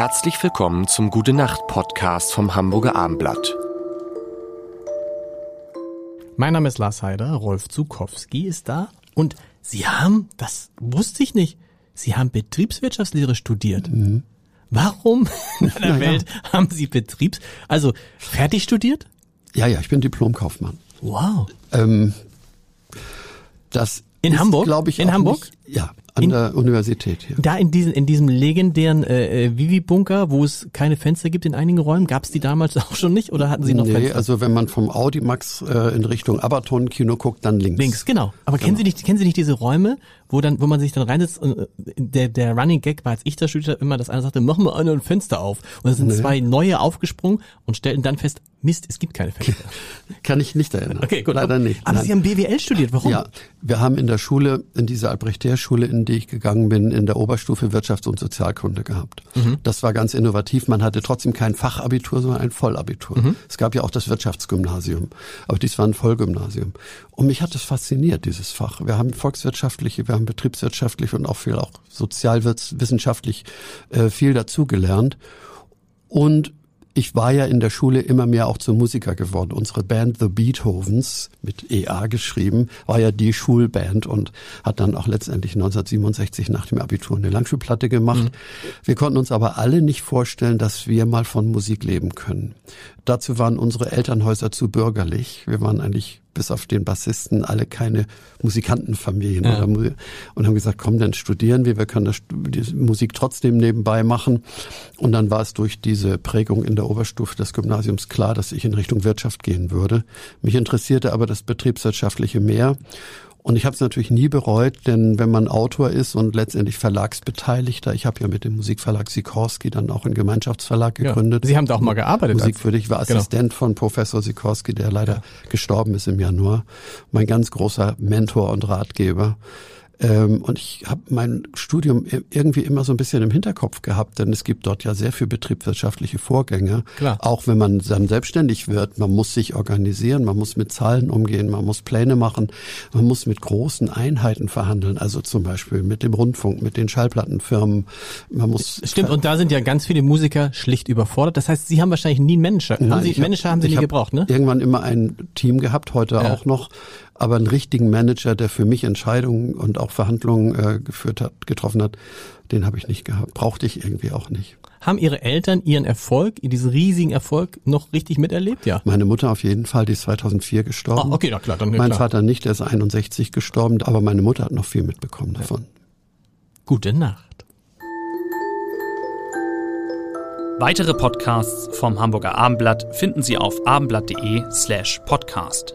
Herzlich willkommen zum Gute Nacht Podcast vom Hamburger Armblatt. Mein Name ist Lars Heider, Rolf Zukowski ist da und Sie haben, das wusste ich nicht, Sie haben Betriebswirtschaftslehre studiert. Mhm. Warum in einer naja. Welt haben Sie Betriebs, also fertig studiert? Ja, ja, ich bin Diplomkaufmann. Wow. Ähm, das in ist, Hamburg? glaube ich, in Hamburg? Nicht, ja, an in, der Universität hier. Da in diesem, in diesem legendären äh, äh, Vivi-Bunker, wo es keine Fenster gibt in einigen Räumen, gab es die damals auch schon nicht oder hatten Sie noch nee, Fenster? also wenn man vom Audimax äh, in Richtung Aberton-Kino guckt, dann links. Links, genau. Aber genau. kennen Sie nicht, kennen Sie nicht diese Räume, wo dann, wo man sich dann reinsetzt und äh, der, der Running Gag war, als ich da studiert habe, immer, dass einer sagte, mach mal ein Fenster auf. Und es sind nee. zwei neue aufgesprungen und stellten dann fest, Mist, es gibt keine Fenster. Kann ich nicht erinnern. Okay, gut. Leider nicht. Aber Nein. Sie haben BWL studiert, warum? Ja, wir haben in der Schule, in dieser Albrechtär-Schule, in die ich gegangen bin, in der Oberstufe Wirtschafts- und Sozialkunde gehabt. Mhm. Das war ganz innovativ. Man hatte trotzdem kein Fachabitur, sondern ein Vollabitur. Mhm. Es gab ja auch das Wirtschaftsgymnasium, aber dies war ein Vollgymnasium. Und mich hat es fasziniert, dieses Fach. Wir haben volkswirtschaftliche, wir haben betriebswirtschaftlich und auch viel auch sozialwissenschaftlich äh, viel dazugelernt. Und ich war ja in der Schule immer mehr auch zum Musiker geworden. Unsere Band The Beethovens, mit EA geschrieben, war ja die Schulband und hat dann auch letztendlich 1967 nach dem Abitur eine Langspielplatte gemacht. Mhm. Wir konnten uns aber alle nicht vorstellen, dass wir mal von Musik leben können. Dazu waren unsere Elternhäuser zu bürgerlich. Wir waren eigentlich bis auf den Bassisten alle keine Musikantenfamilien ja. und haben gesagt, komm, dann studieren wir, wir können das, die Musik trotzdem nebenbei machen. Und dann war es durch diese Prägung in der Oberstufe des Gymnasiums klar, dass ich in Richtung Wirtschaft gehen würde. Mich interessierte aber das betriebswirtschaftliche mehr. Und ich habe es natürlich nie bereut, denn wenn man Autor ist und letztendlich Verlagsbeteiligter, ich habe ja mit dem Musikverlag Sikorski dann auch einen Gemeinschaftsverlag gegründet. Ja, Sie haben da auch mal gearbeitet. Musik für dich war genau. Assistent von Professor Sikorski, der leider ja. gestorben ist im Januar. Mein ganz großer Mentor und Ratgeber. Ähm, und ich habe mein Studium irgendwie immer so ein bisschen im Hinterkopf gehabt, denn es gibt dort ja sehr viel betriebswirtschaftliche Vorgänge. Klar. Auch wenn man dann selbstständig wird, man muss sich organisieren, man muss mit Zahlen umgehen, man muss Pläne machen, man muss mit großen Einheiten verhandeln, also zum Beispiel mit dem Rundfunk, mit den Schallplattenfirmen. Man muss Stimmt, und da sind ja ganz viele Musiker schlicht überfordert. Das heißt, Sie haben wahrscheinlich nie einen Manager. Nein, haben Sie, Manager haben Sie nie hab gebraucht, ne? Irgendwann immer ein Team gehabt, heute ja. auch noch aber einen richtigen Manager, der für mich Entscheidungen und auch Verhandlungen äh, geführt hat, getroffen hat, den habe ich nicht gehabt. Brauchte ich irgendwie auch nicht. Haben Ihre Eltern Ihren Erfolg, diesen riesigen Erfolg noch richtig miterlebt? Ja. Meine Mutter auf jeden Fall, die ist 2004 gestorben. Ah, okay, na klar, dann Mein klar. Vater nicht, der ist 61 gestorben, aber meine Mutter hat noch viel mitbekommen davon. Gute Nacht. Weitere Podcasts vom Hamburger Abendblatt finden Sie auf abendblatt.de slash podcast.